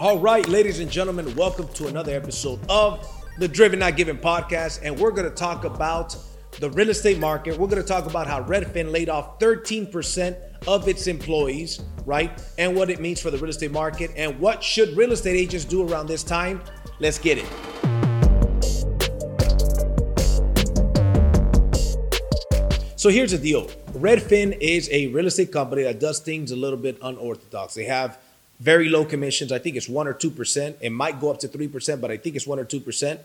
All right, ladies and gentlemen, welcome to another episode of the Driven Not Given podcast. And we're going to talk about the real estate market. We're going to talk about how Redfin laid off 13% of its employees, right? And what it means for the real estate market and what should real estate agents do around this time. Let's get it. So here's the deal. Redfin is a real estate company that does things a little bit unorthodox. They have very low commissions. I think it's one or two percent. It might go up to three percent, but I think it's one or two percent.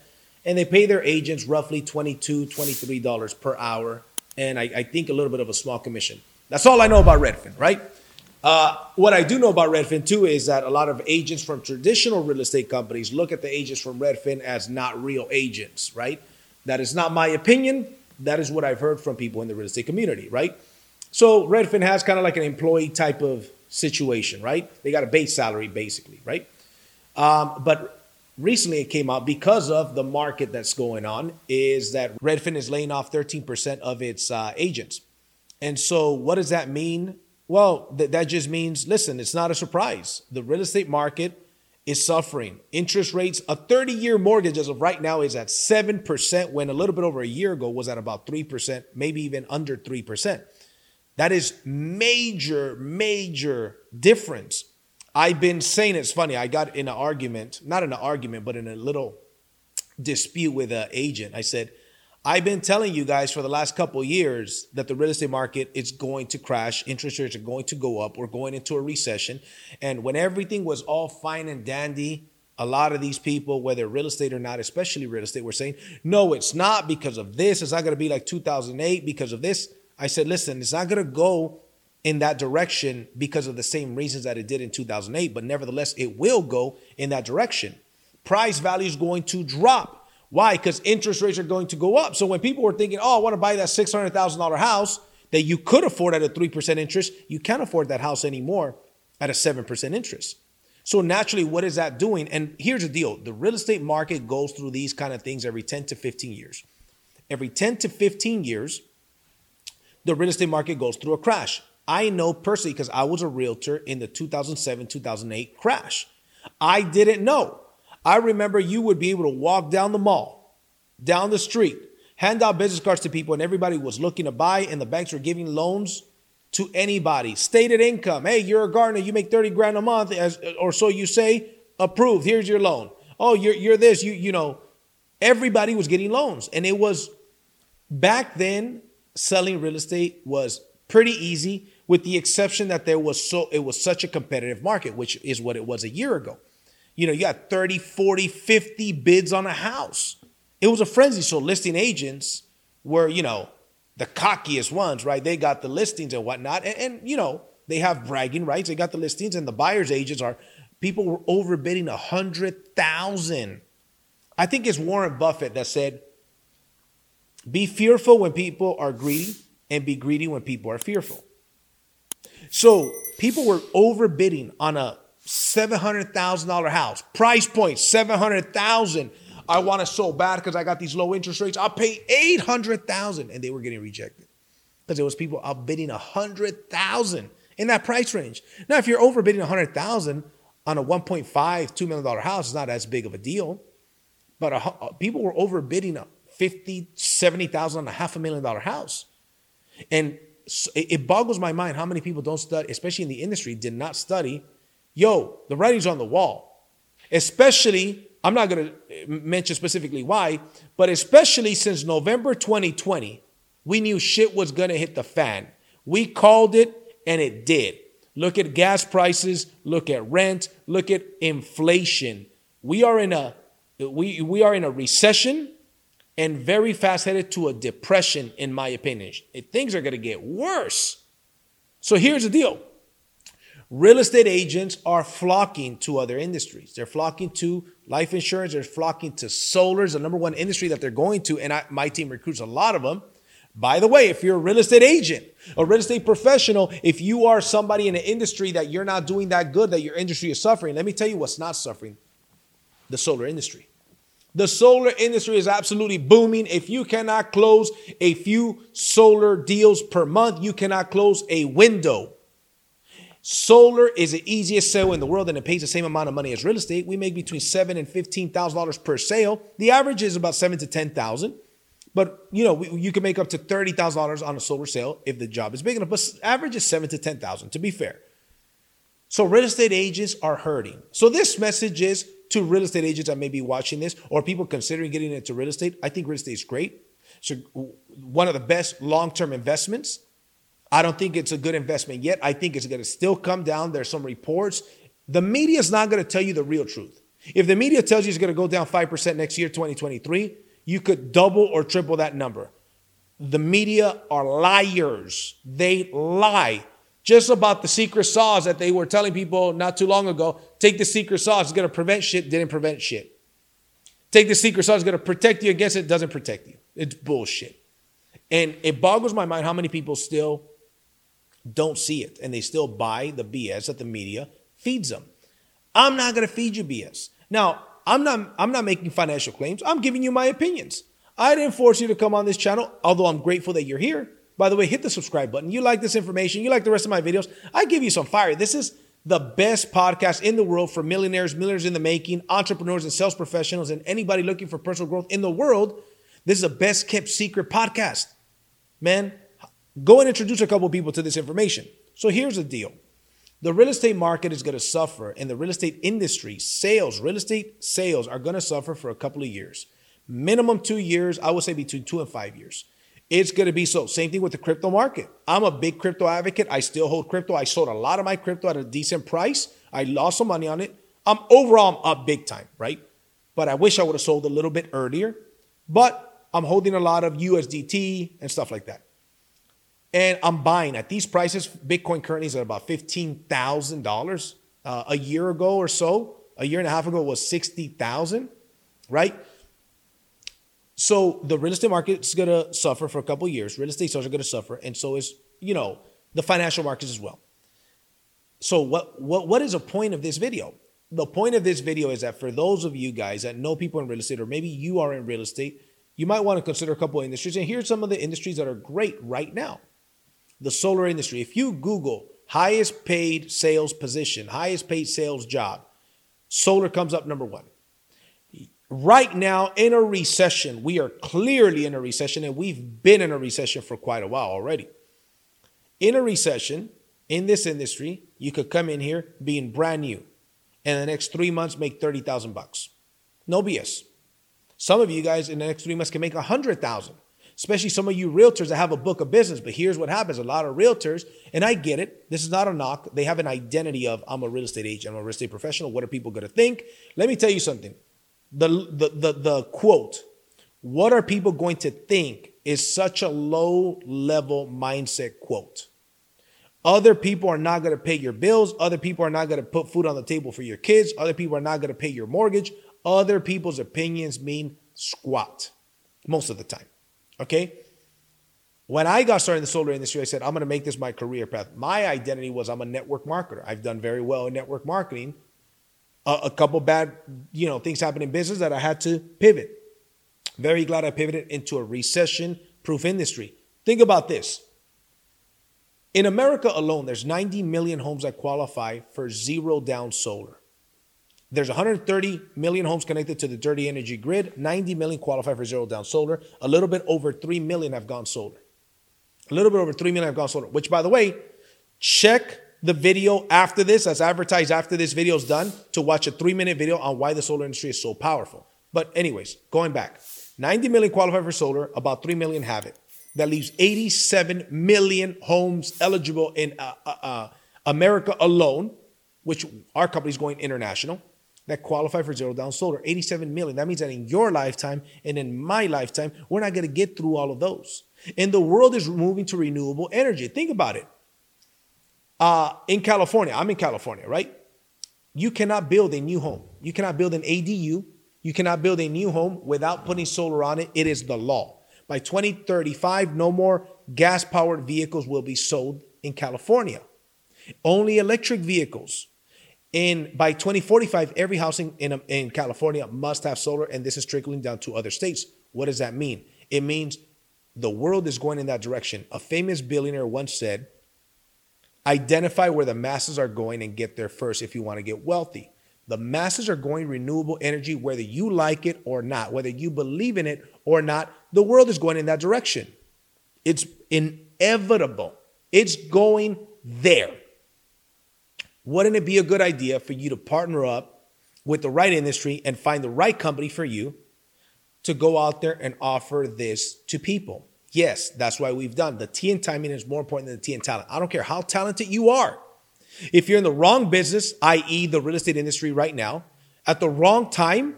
And they pay their agents roughly $22, $23 per hour. And I, I, think a little bit of a small commission. That's all I know about Redfin, right? Uh, what I do know about Redfin too is that a lot of agents from traditional real estate companies look at the agents from Redfin as not real agents, right? That is not my opinion. That is what I've heard from people in the real estate community, right? So Redfin has kind of like an employee type of situation, right? They got a base salary basically, right? Um, but recently it came out because of the market that's going on is that Redfin is laying off 13% of its uh, agents. And so what does that mean? Well, th- that just means, listen, it's not a surprise. The real estate market is suffering. Interest rates, a 30 year mortgage as of right now is at 7%, when a little bit over a year ago was at about 3%, maybe even under 3%. That is major, major difference. I've been saying it's funny. I got in an argument, not in an argument, but in a little dispute with an agent. I said, I've been telling you guys for the last couple years that the real estate market is going to crash. Interest rates are going to go up. We're going into a recession. And when everything was all fine and dandy, a lot of these people, whether real estate or not, especially real estate, were saying, no, it's not because of this. It's not going to be like 2008 because of this. I said, listen, it's not going to go in that direction because of the same reasons that it did in 2008, but nevertheless, it will go in that direction. Price value is going to drop. Why? Because interest rates are going to go up. So when people were thinking, oh, I want to buy that $600,000 house that you could afford at a 3% interest, you can't afford that house anymore at a 7% interest. So naturally, what is that doing? And here's the deal the real estate market goes through these kind of things every 10 to 15 years. Every 10 to 15 years, the real estate market goes through a crash. I know personally because I was a realtor in the 2007 2008 crash. I didn't know. I remember you would be able to walk down the mall, down the street, hand out business cards to people, and everybody was looking to buy, and the banks were giving loans to anybody. Stated income. Hey, you're a gardener, you make 30 grand a month, as, or so you say, approved. Here's your loan. Oh, you're, you're this, you, you know, everybody was getting loans. And it was back then, selling real estate was pretty easy with the exception that there was so it was such a competitive market which is what it was a year ago. You know you got 30 40 50 bids on a house. It was a frenzy. So listing agents were you know the cockiest ones right? They got the listings and whatnot. And, and you know they have bragging rights. They got the listings and the buyers agents are people were overbidding a hundred thousand. I think it's warren buffett that said be fearful when people are greedy and be greedy when people are fearful. So people were overbidding on a $700,000 house. Price point 700,000. I want it so bad because I got these low interest rates. I'll pay 800,000 and they were getting rejected. Because there was people outbidding 100,000 in that price range. Now if you're overbidding 100,000 on a 1.5 2 million dollar house, it's not as big of a deal. But a, uh, people were overbidding 50, 70,000 on a half a million dollar house. And it boggles my mind how many people don't study, especially in the industry, did not study. Yo, the writing's on the wall. Especially, I'm not going to eh, mention specifically why, but especially since November 2020, we knew shit was going to hit the fan. We called it and it did. Look at gas prices, look at rent, look at inflation. We are in a we, we are in a recession and very fast headed to a depression, in my opinion. Things are going to get worse. So here's the deal real estate agents are flocking to other industries. They're flocking to life insurance, they're flocking to solar, the number one industry that they're going to. And I, my team recruits a lot of them. By the way, if you're a real estate agent, a real estate professional, if you are somebody in an industry that you're not doing that good, that your industry is suffering, let me tell you what's not suffering the solar industry. The solar industry is absolutely booming. If you cannot close a few solar deals per month, you cannot close a window. Solar is the easiest sale in the world and it pays the same amount of money as real estate. We make between seven and fifteen thousand dollars per sale. The average is about seven to ten thousand. But you know, you can make up to thirty thousand dollars on a solar sale if the job is big enough. But average is seven to ten thousand. To be fair, so real estate agents are hurting. So this message is to real estate agents that may be watching this or people considering getting into real estate. I think real estate is great. So one of the best long-term investments. I don't think it's a good investment yet. I think it's going to still come down. There's some reports. The media is not going to tell you the real truth. If the media tells you it's going to go down 5% next year, 2023, you could double or triple that number. The media are liars. They lie just about the secret sauce that they were telling people not too long ago. Take the secret sauce, it's going to prevent shit, didn't prevent shit. Take the secret sauce, it's going to protect you against it, doesn't protect you. It's bullshit. And it boggles my mind how many people still don't see it and they still buy the BS that the media feeds them. I'm not going to feed you BS. Now, I'm not I'm not making financial claims. I'm giving you my opinions. I didn't force you to come on this channel, although I'm grateful that you're here. By the way, hit the subscribe button. You like this information, you like the rest of my videos. I give you some fire. This is the best podcast in the world for millionaires, millionaires in the making, entrepreneurs and sales professionals, and anybody looking for personal growth in the world. This is a best kept secret podcast. Man, go and introduce a couple people to this information. So here's the deal. The real estate market is going to suffer, and the real estate industry, sales, real estate sales are going to suffer for a couple of years. Minimum two years, I would say between two and five years. It's going to be so. Same thing with the crypto market. I'm a big crypto advocate. I still hold crypto. I sold a lot of my crypto at a decent price. I lost some money on it. I'm overall I'm up big time, right? But I wish I would have sold a little bit earlier. But I'm holding a lot of USDT and stuff like that. And I'm buying at these prices. Bitcoin currently is at about $15,000. Uh, a year ago or so, a year and a half ago, was 60,000, right? So the real estate market is going to suffer for a couple years. Real estate sales are to suffer, and so is you know the financial markets as well. So what what what is the point of this video? The point of this video is that for those of you guys that know people in real estate, or maybe you are in real estate, you might want to consider a couple of industries. And here's some of the industries that are great right now. The solar industry. If you Google highest paid sales position, highest paid sales job, solar comes up number one right now in a recession. We are clearly in a recession, and we've been in a recession for quite a while already. In a recession, in this industry, you could come in here being brand new, and the next three months make thirty thousand bucks. No BS. Some of you guys in the next three months can make a hundred thousand. Especially some of you realtors that have a book of business. But here's what happens: a lot of realtors, and I get it. This is not a knock. They have an identity of I'm a real estate agent, I'm a real estate professional. What are people going to think? Let me tell you something the, the, the, the quote, what are people going to think is such a low level mindset quote. Other people are not going to pay your bills. Other people are not going to put food on the table for your kids. Other people are not going to pay your mortgage. Other people's opinions mean squat most of the time. Okay? When I got started in the solar industry, I said, I'm going to make this my career path. My identity was I'm a network marketer. I've done very well in network marketing a, couple bad, you know, things happened in business that I had to pivot. Very glad I pivoted into a recession proof industry. Think about this. In America alone, there's 90 million homes that qualify for zero down solar. There's 130 million homes connected to the dirty energy grid. 90 million qualify for zero down solar. A little bit over 3 million have gone solar. A little bit over 3 million have gone solar, which by the way, check the video after this, as advertised after this video is done, to watch a three minute video on why the solar industry is so powerful. But, anyways, going back 90 million qualify for solar, about 3 million have it. That leaves 87 million homes eligible in uh, uh, uh, America alone, which our company is going international, that qualify for zero down solar. 87 million. That means that in your lifetime and in my lifetime, we're not going to get through all of those. And the world is moving to renewable energy. Think about it uh, in California, I'm in California, right? You cannot build a new home. You cannot build an ADU. You cannot build a new home without putting solar on it. It is the law. By 2035, no more gas powered vehicles will be sold in California. Only electric vehicles. And by 2045, every house in, in, in California must have solar, and this is trickling down to other states. What does that mean? It means the world is going in that direction. A famous billionaire once said, Identify where the masses are going and get there first if you want to get wealthy. The masses are going renewable energy, whether you like it or not, whether you believe in it or not. The world is going in that direction. It's inevitable. It's going there. Wouldn't it be a good idea for you to partner up with the right industry and find the right company for you to go out there and offer this to people? Yes, that's why we've done. The T and timing is more important than the T and talent. I don't care how talented you are. If you're in the wrong business, i.e., the real estate industry right now, at the wrong time,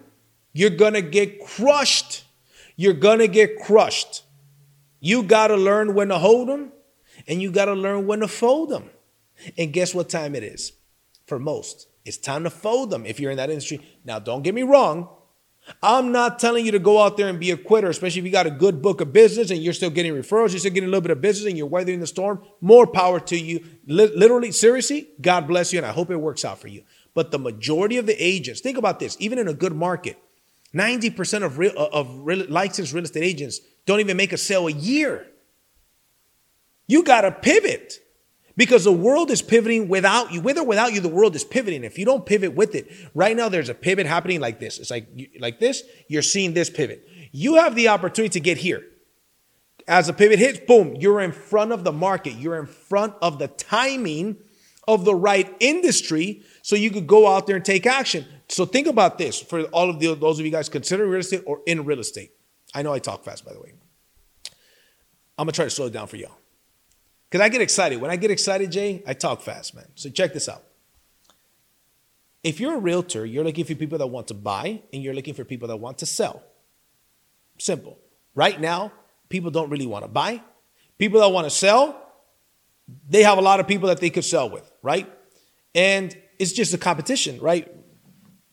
you're gonna get crushed. You're gonna get crushed. You gotta learn when to hold them and you gotta learn when to fold them. And guess what time it is? For most, it's time to fold them if you're in that industry. Now, don't get me wrong. I'm not telling you to go out there and be a quitter, especially if you got a good book of business and you're still getting referrals, you're still getting a little bit of business and you're weathering the storm. More power to you. literally, seriously, God bless you and I hope it works out for you. But the majority of the agents, think about this, even in a good market, 90% of, real, uh, of real, licensed real estate agents don't even make a sale a year. You got to pivot because the world is pivoting without you. With or without you, the world is pivoting. If you don't pivot with it, right now there's a pivot happening like this. It's like like this. You're seeing this pivot. You have the opportunity to get here. As the pivot hits, boom, you're in front of the market. You're in front of the timing of the right industry, so you could go out there and take action. So think about this for all of the, those of you guys considering real estate or in real estate. I know I talk fast, by the way. I'm gonna try to slow it down for y'all. Because I get excited. When I get excited, Jay, I talk fast, man. So check this out. If you're a realtor, you're looking for people that want to buy and you're looking for people that want to sell. Simple. Right now, people don't really want to buy. People that want to sell, they have a lot of people that they could sell with, right? And it's just a competition, right?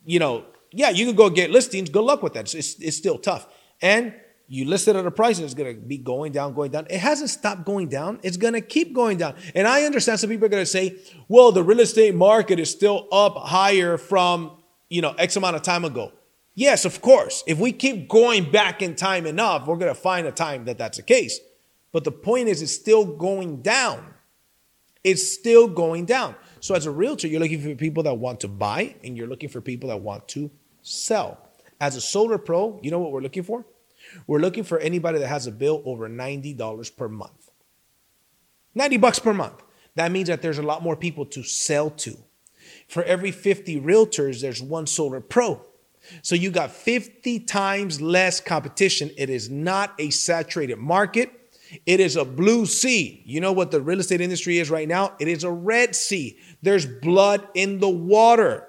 You know, yeah, you can go get listings. Good luck with that. It's, it's still tough. And you list it at a price and it's going to be going down, going down. It hasn't stopped going down. It's going to keep going down. And I understand some people are going to say, well, the real estate market is still up higher from, you know, X amount of time ago. Yes, of course. If we keep going back in time enough, we're going to find a time that that's the case. But the point is, it's still going down. It's still going down. So as a realtor, you're looking for people that want to buy and you're looking for people that want to sell. As a solar pro, you know what we're looking for? We're looking for anybody that has a bill over $90 per month. 90 bucks per month. That means that there's a lot more people to sell to. For every 50 realtors, there's one solar pro. So you got 50 times less competition. It is not a saturated market. It is a blue sea. You know what the real estate industry is right now? It is a red sea. There's blood in the water.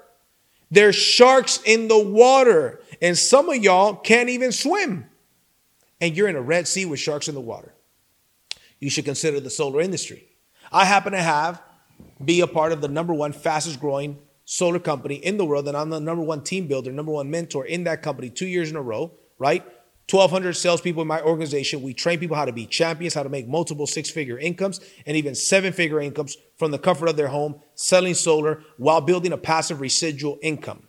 There's sharks in the water. And some of y'all can't even swim and you're in a Red Sea with sharks in the water. You should consider the solar industry. I happen to have, be a part of the number one fastest growing solar company in the world, and I'm the number one team builder, number one mentor in that company two years in a row, right? 1,200 salespeople in my organization. We train people how to be champions, how to make multiple six figure incomes, and even seven figure incomes from the comfort of their home, selling solar while building a passive residual income.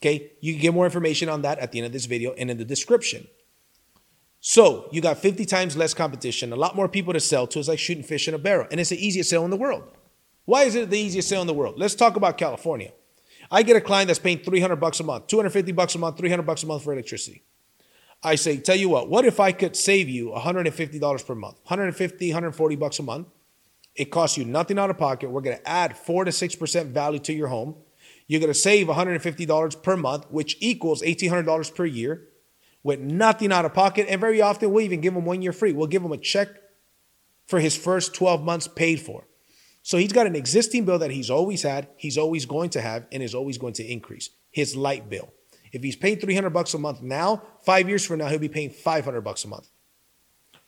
Okay, you can get more information on that at the end of this video and in the description. So you got 50 times less competition, a lot more people to sell to. It's like shooting fish in a barrel. And it's the easiest sale in the world. Why is it the easiest sale in the world? Let's talk about California. I get a client that's paying 300 bucks a month, 250 bucks a month, 300 bucks a month for electricity. I say, tell you what, what if I could save you $150 per month, 150, 140 bucks a month? It costs you nothing out of pocket. We're going to add 4 to 6% value to your home. You're going to save $150 per month, which equals $1,800 per year with nothing out of pocket. And very often we'll even give him one year free. We'll give him a check for his first 12 months paid for. So he's got an existing bill that he's always had, he's always going to have, and is always going to increase his light bill. If he's paying 300 bucks a month now, five years from now, he'll be paying 500 bucks a month.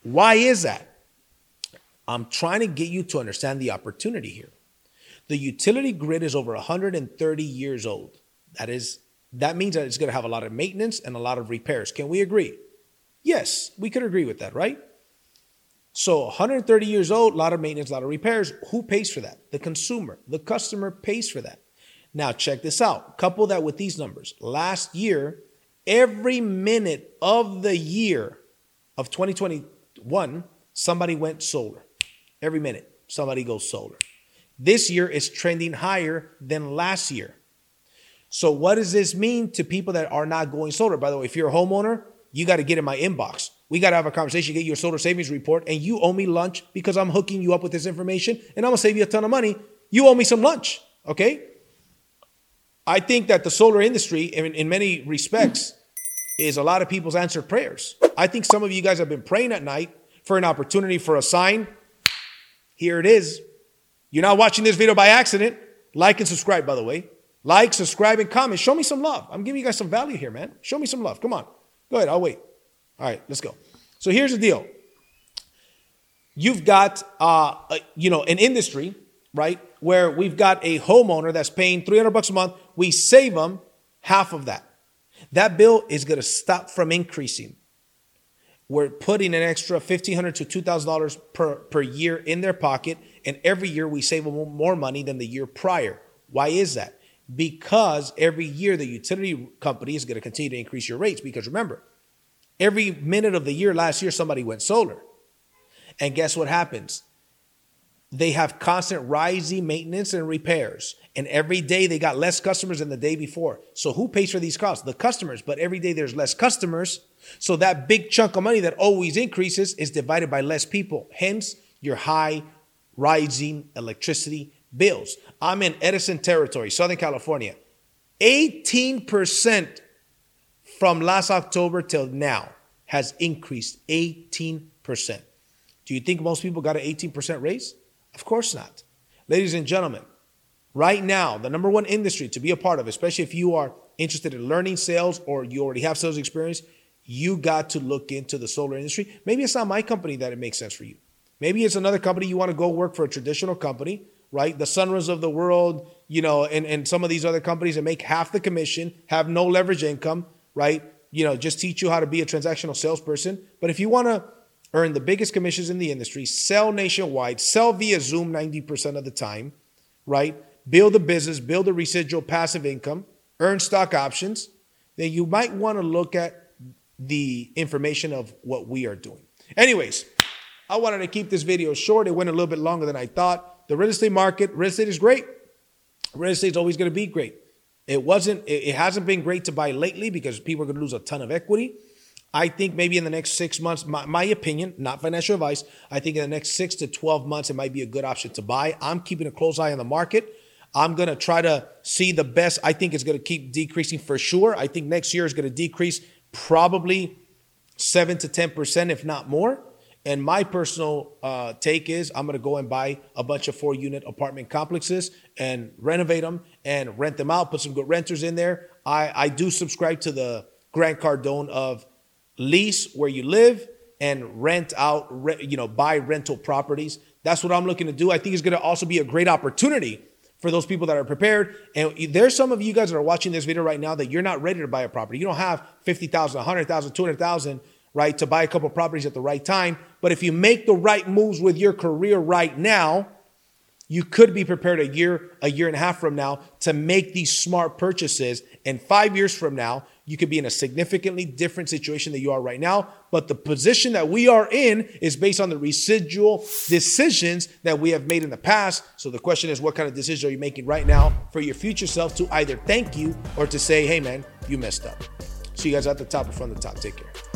Why is that? I'm trying to get you to understand the opportunity here. The utility grid is over 130 years old. That is that means that it's going to have a lot of maintenance and a lot of repairs. Can we agree? Yes, we could agree with that, right? So 130 years old, a lot of maintenance, a lot of repairs. Who pays for that? The consumer. The customer pays for that. Now, check this out. Couple that with these numbers. Last year, every minute of the year of 2021, somebody went solar. Every minute, somebody goes solar. This year is trending higher than last year. So, what does this mean to people that are not going solar? By the way, if you're a homeowner, you got to get in my inbox. We got to have a conversation, get your solar savings report, and you owe me lunch because I'm hooking you up with this information and I'm going to save you a ton of money. You owe me some lunch, okay? I think that the solar industry, in, in many respects, is a lot of people's answered prayers. I think some of you guys have been praying at night for an opportunity for a sign. Here it is. You're not watching this video by accident. Like and subscribe, by the way. Like, subscribe, and comment. Show me some love. I'm giving you guys some value here, man. Show me some love. Come on. Go ahead. I'll wait. All right, let's go. So here's the deal. You've got, uh, a, you know, an industry, right, where we've got a homeowner that's paying 300 bucks a month. We save them half of that. That bill is going to stop from increasing. We're putting an extra $1,500 to $2,000 per, per year in their pocket, and every year we save them more money than the year prior. Why is that? Because every year the utility company is going to continue to increase your rates. Because remember, every minute of the year last year, somebody went solar. And guess what happens? They have constant rising maintenance and repairs. And every day they got less customers than the day before. So who pays for these costs? The customers. But every day there's less customers. So that big chunk of money that always increases is divided by less people. Hence your high rising electricity bills. I'm in Edison territory, Southern California. 18% from last October till now has increased 18%. Do you think most people got an 18% raise? Of course not. Ladies and gentlemen, right now, the number one industry to be a part of, especially if you are interested in learning sales or you already have sales experience, you got to look into the solar industry. Maybe it's not my company that it makes sense for you. Maybe it's another company you want to go work for a traditional company right? The Sunruns of the world, you know, and, and some of these other companies that make half the commission, have no leverage income, right? You know, just teach you how to be a transactional salesperson. But if you want to earn the biggest commissions in the industry, sell nationwide, sell via Zoom 90% of the time, right? Build a business, build a residual passive income, earn stock options, then you might want to look at the information of what we are doing. Anyways, I wanted to keep this video short. It went a little bit longer than I thought the real estate market, real estate is great. Real estate is always going to be great. It wasn't, it hasn't been great to buy lately because people are going to lose a ton of equity. I think maybe in the next six months, my, my, opinion, not financial advice, I think in the next six to 12 months, it might be a good option to buy. I'm keeping a close eye on the market. I'm going to try to see the best. I think it's going to keep decreasing for sure. I think next year is going to decrease probably seven to 10%, if not more. And my personal uh, take is I'm going to go and buy a bunch of four unit apartment complexes and renovate them and rent them out, put some good renters in there. I, I do subscribe to the Grant Cardone of lease where you live and rent out, you know, buy rental properties. That's what I'm looking to do. I think it's going to also be a great opportunity for those people that are prepared. And there's some of you guys that are watching this video right now that you're not ready to buy a property. You don't have 50,000, 100,000, 200,000 right, to buy a couple properties at the right time. But if you make the right moves with your career right now, you could be prepared a year, a year and a half from now to make these smart purchases. And five years from now, you could be in a significantly different situation than you are right now. But the position that we are in is based on the residual decisions that we have made in the past. So the question is, what kind of decisions are you making right now for your future self to either thank you or to say, hey, man, you messed up. See you guys at the top or from the top. Take care.